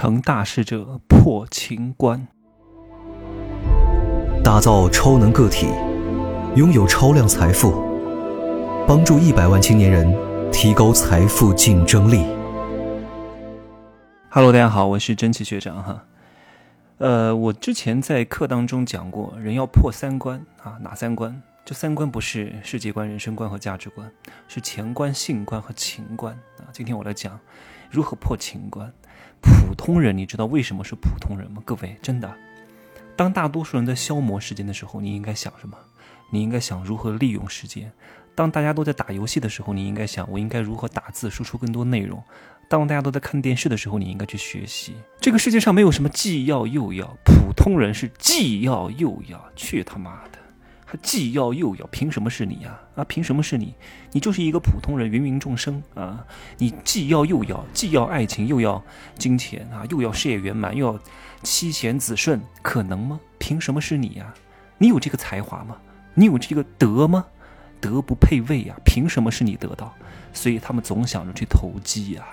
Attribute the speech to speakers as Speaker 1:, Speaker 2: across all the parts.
Speaker 1: 成大事者破情关，
Speaker 2: 打造超能个体，拥有超量财富，帮助一百万青年人提高财富竞争力。
Speaker 1: Hello，大家好，我是真奇学长哈。呃，我之前在课当中讲过，人要破三关啊，哪三关？这三观不是世界观、人生观和价值观，是钱观、性观和情观啊。今天我来讲如何破情观。普通人，你知道为什么是普通人吗？各位，真的，当大多数人在消磨时间的时候，你应该想什么？你应该想如何利用时间。当大家都在打游戏的时候，你应该想我应该如何打字输出更多内容。当大家都在看电视的时候，你应该去学习。这个世界上没有什么既要又要，普通人是既要又要。去他妈的！他既要又要，凭什么是你呀？啊，凭什么是你？你就是一个普通人，芸芸众生啊！你既要又要，既要爱情又要金钱啊，又要事业圆满，又要妻贤子顺，可能吗？凭什么是你呀？你有这个才华吗？你有这个德吗？德不配位呀！凭什么是你得到？所以他们总想着去投机呀。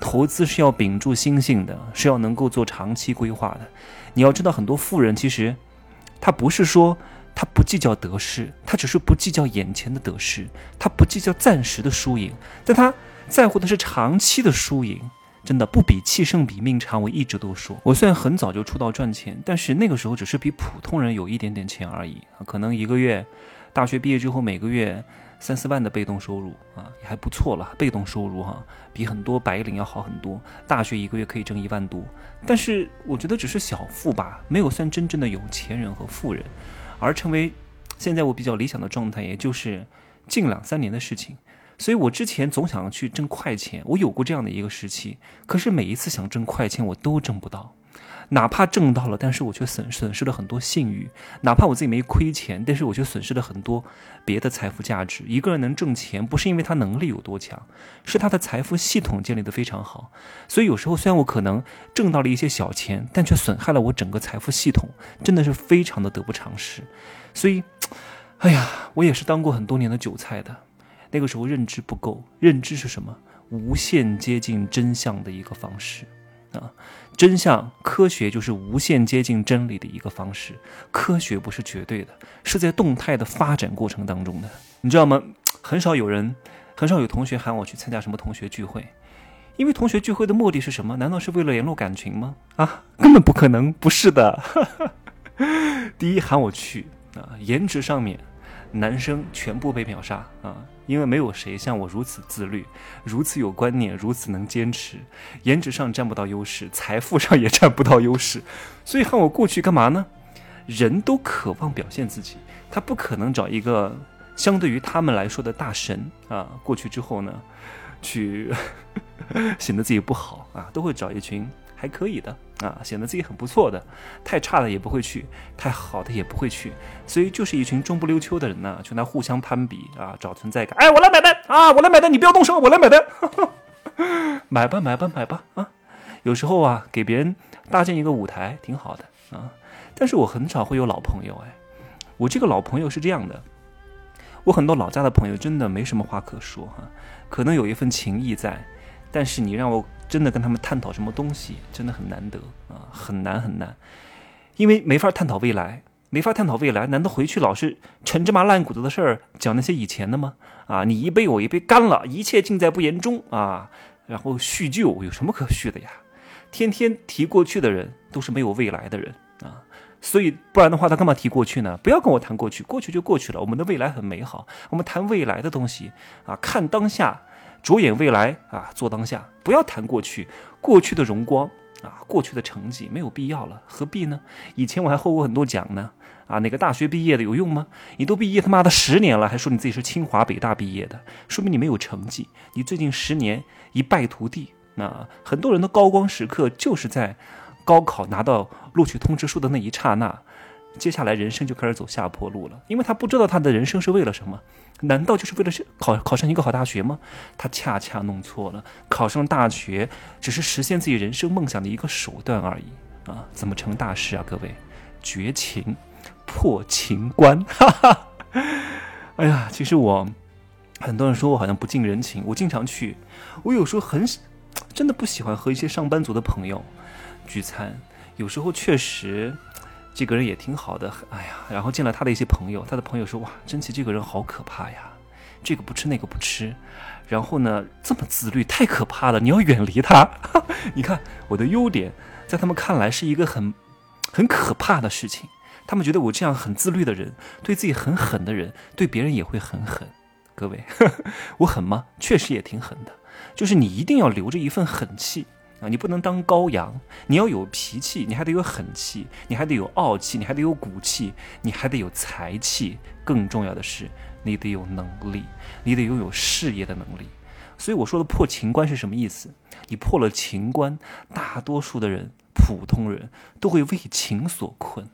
Speaker 1: 投资是要屏住心性的，是要能够做长期规划的。你要知道，很多富人其实他不是说。他不计较得失，他只是不计较眼前的得失，他不计较暂时的输赢，但他在乎的是长期的输赢。真的不比气胜比命长，我一直都说。我虽然很早就出道赚钱，但是那个时候只是比普通人有一点点钱而已，可能一个月，大学毕业之后每个月三四万的被动收入啊，也还不错了。被动收入哈，比很多白领要好很多。大学一个月可以挣一万多，但是我觉得只是小富吧，没有算真正的有钱人和富人。而成为现在我比较理想的状态，也就是近两三年的事情。所以我之前总想去挣快钱，我有过这样的一个时期。可是每一次想挣快钱，我都挣不到。哪怕挣到了，但是我却损损失了很多信誉；哪怕我自己没亏钱，但是我却损失了很多别的财富价值。一个人能挣钱，不是因为他能力有多强，是他的财富系统建立的非常好。所以有时候虽然我可能挣到了一些小钱，但却损害了我整个财富系统，真的是非常的得不偿失。所以，哎呀，我也是当过很多年的韭菜的。那个时候认知不够，认知是什么？无限接近真相的一个方式。啊，真相科学就是无限接近真理的一个方式。科学不是绝对的，是在动态的发展过程当中的。你知道吗？很少有人，很少有同学喊我去参加什么同学聚会，因为同学聚会的目的是什么？难道是为了联络感情吗？啊，根本不可能，不是的。第一喊我去啊，颜值上面，男生全部被秒杀啊。因为没有谁像我如此自律，如此有观念，如此能坚持。颜值上占不到优势，财富上也占不到优势，所以喊我过去干嘛呢？人都渴望表现自己，他不可能找一个相对于他们来说的大神啊。过去之后呢，去 显得自己不好啊，都会找一群。还可以的啊，显得自己很不错的，太差的也不会去，太好的也不会去，所以就是一群中不溜秋的人呢，去那互相攀比啊，找存在感。哎，我来买单啊，我来买单，你不要动手，我来买单，买吧买吧买吧啊！有时候啊，给别人搭建一个舞台挺好的啊，但是我很少会有老朋友哎，我这个老朋友是这样的，我很多老家的朋友真的没什么话可说哈，可能有一份情谊在，但是你让我。真的跟他们探讨什么东西，真的很难得啊，很难很难，因为没法探讨未来，没法探讨未来，难道回去老是陈芝麻烂谷子的事儿讲那些以前的吗？啊，你一杯我一杯干了，一切尽在不言中啊，然后叙旧有什么可叙的呀？天天提过去的人都是没有未来的人啊，所以不然的话他干嘛提过去呢？不要跟我谈过去，过去就过去了，我们的未来很美好，我们谈未来的东西啊，看当下。着眼未来啊，做当下，不要谈过去，过去的荣光啊，过去的成绩没有必要了，何必呢？以前我还获过很多奖呢，啊，哪个大学毕业的有用吗？你都毕业他妈的十年了，还说你自己是清华北大毕业的，说明你没有成绩，你最近十年一败涂地。那很多人的高光时刻就是在高考拿到录取通知书的那一刹那。接下来人生就开始走下坡路了，因为他不知道他的人生是为了什么？难道就是为了考考上一个好大学吗？他恰恰弄错了，考上大学只是实现自己人生梦想的一个手段而已啊！怎么成大事啊？各位，绝情，破情关，哈哈！哎呀，其实我很多人说我好像不近人情，我经常去，我有时候很真的不喜欢和一些上班族的朋友聚餐。有时候确实，这个人也挺好的，哎呀，然后见了他的一些朋友，他的朋友说：“哇，真奇这个人好可怕呀，这个不吃那个不吃，然后呢这么自律，太可怕了，你要远离他。”你看我的优点，在他们看来是一个很很可怕的事情。他们觉得我这样很自律的人，对自己很狠的人，对别人也会很狠。各位，我狠吗？确实也挺狠的。就是你一定要留着一份狠气你不能当羔羊，你要有脾气，你还得有狠气，你还得有傲气，你还得有骨气，你还得有才气。更重要的是，你得有能力，你得拥有事业的能力。所以我说的破情关是什么意思？你破了情关，大多数的人，普通人都会为情所困。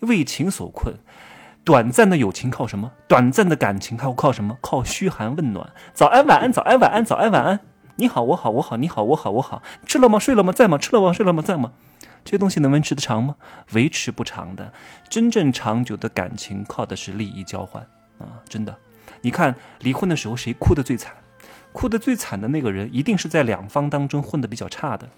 Speaker 1: 为情所困，短暂的友情靠什么？短暂的感情靠靠什么？靠嘘寒问暖，早安晚安，早安晚安，早安晚安。你好，我好，我好，你好，我好，我好。吃了吗？睡了吗？在吗？吃了吗？睡了吗？在吗？这些东西能维持得长吗？维持不长的。真正长久的感情靠的是利益交换啊！真的，你看离婚的时候谁哭得最惨？哭得最惨的那个人，一定是在两方当中混得比较差的。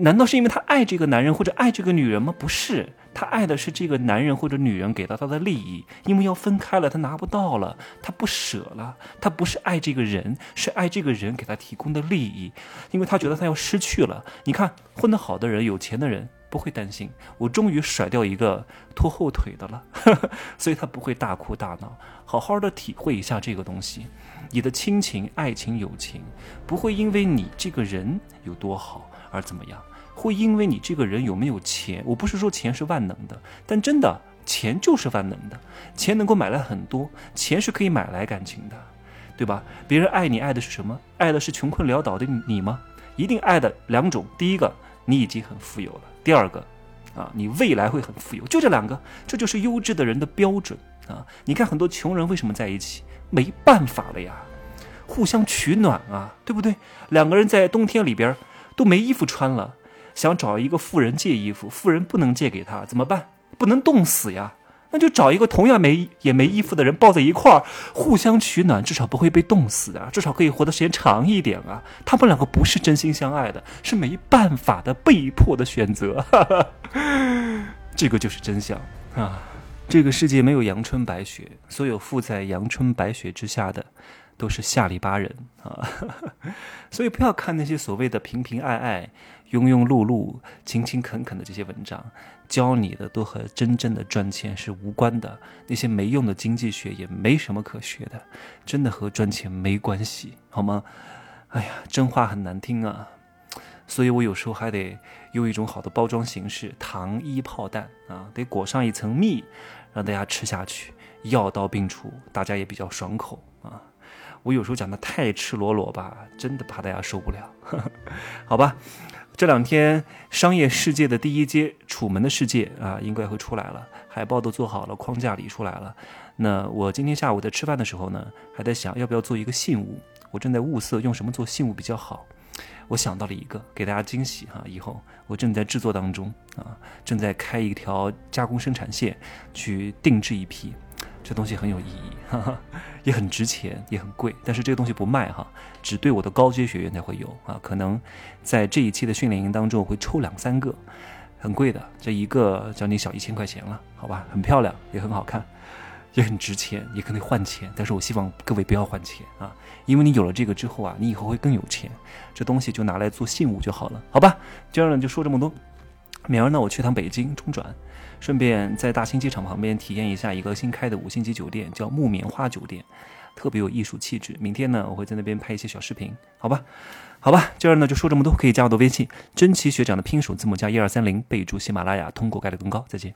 Speaker 1: 难道是因为他爱这个男人或者爱这个女人吗？不是，他爱的是这个男人或者女人给到他的利益。因为要分开了，他拿不到了，他不舍了。他不是爱这个人，是爱这个人给他提供的利益。因为他觉得他要失去了。你看，混得好的人、有钱的人不会担心，我终于甩掉一个拖后腿的了，所以他不会大哭大闹。好好的体会一下这个东西，你的亲情、爱情、友情不会因为你这个人有多好而怎么样。会因为你这个人有没有钱，我不是说钱是万能的，但真的钱就是万能的，钱能够买来很多，钱是可以买来感情的，对吧？别人爱你爱的是什么？爱的是穷困潦倒的你吗？一定爱的两种，第一个你已经很富有了，第二个啊，你未来会很富有，就这两个，这就是优质的人的标准啊！你看很多穷人为什么在一起？没办法了呀，互相取暖啊，对不对？两个人在冬天里边都没衣服穿了。想找一个富人借衣服，富人不能借给他，怎么办？不能冻死呀，那就找一个同样没也没衣服的人抱在一块儿，互相取暖，至少不会被冻死啊，至少可以活的时间长一点啊。他们两个不是真心相爱的，是没办法的被迫的选择，这个就是真相啊。这个世界没有阳春白雪，所有附在阳春白雪之下的。都是下里巴人啊，所以不要看那些所谓的平平爱爱、庸庸碌碌、勤勤恳恳的这些文章，教你的都和真正的赚钱是无关的。那些没用的经济学也没什么可学的，真的和赚钱没关系，好吗？哎呀，真话很难听啊，所以我有时候还得用一种好的包装形式——糖衣炮弹啊，得裹上一层蜜，让大家吃下去，药到病除，大家也比较爽口啊。我有时候讲的太赤裸裸吧，真的怕大家受不了，好吧？这两天商业世界的第一街《楚门的世界》啊，应该会出来了，海报都做好了，框架里出来了。那我今天下午在吃饭的时候呢，还在想要不要做一个信物，我正在物色用什么做信物比较好。我想到了一个，给大家惊喜哈！以后我正在制作当中啊，正在开一条加工生产线，去定制一批。这东西很有意义，哈哈，也很值钱，也很贵。但是这个东西不卖哈，只对我的高阶学员才会有啊。可能在这一期的训练营当中，我会抽两三个，很贵的，这一个将近小一千块钱了，好吧？很漂亮，也很好看，也很值钱，也可以换钱。但是我希望各位不要换钱啊，因为你有了这个之后啊，你以后会更有钱。这东西就拿来做信物就好了，好吧？今儿呢就说这么多，明儿呢我去趟北京中转。顺便在大兴机场旁边体验一下一个新开的五星级酒店，叫木棉花酒店，特别有艺术气质。明天呢，我会在那边拍一些小视频，好吧？好吧，今儿呢就说这么多，可以加我的微信，真奇学长的拼手字母加一二三零，备注喜马拉雅，通过概率更高。再见。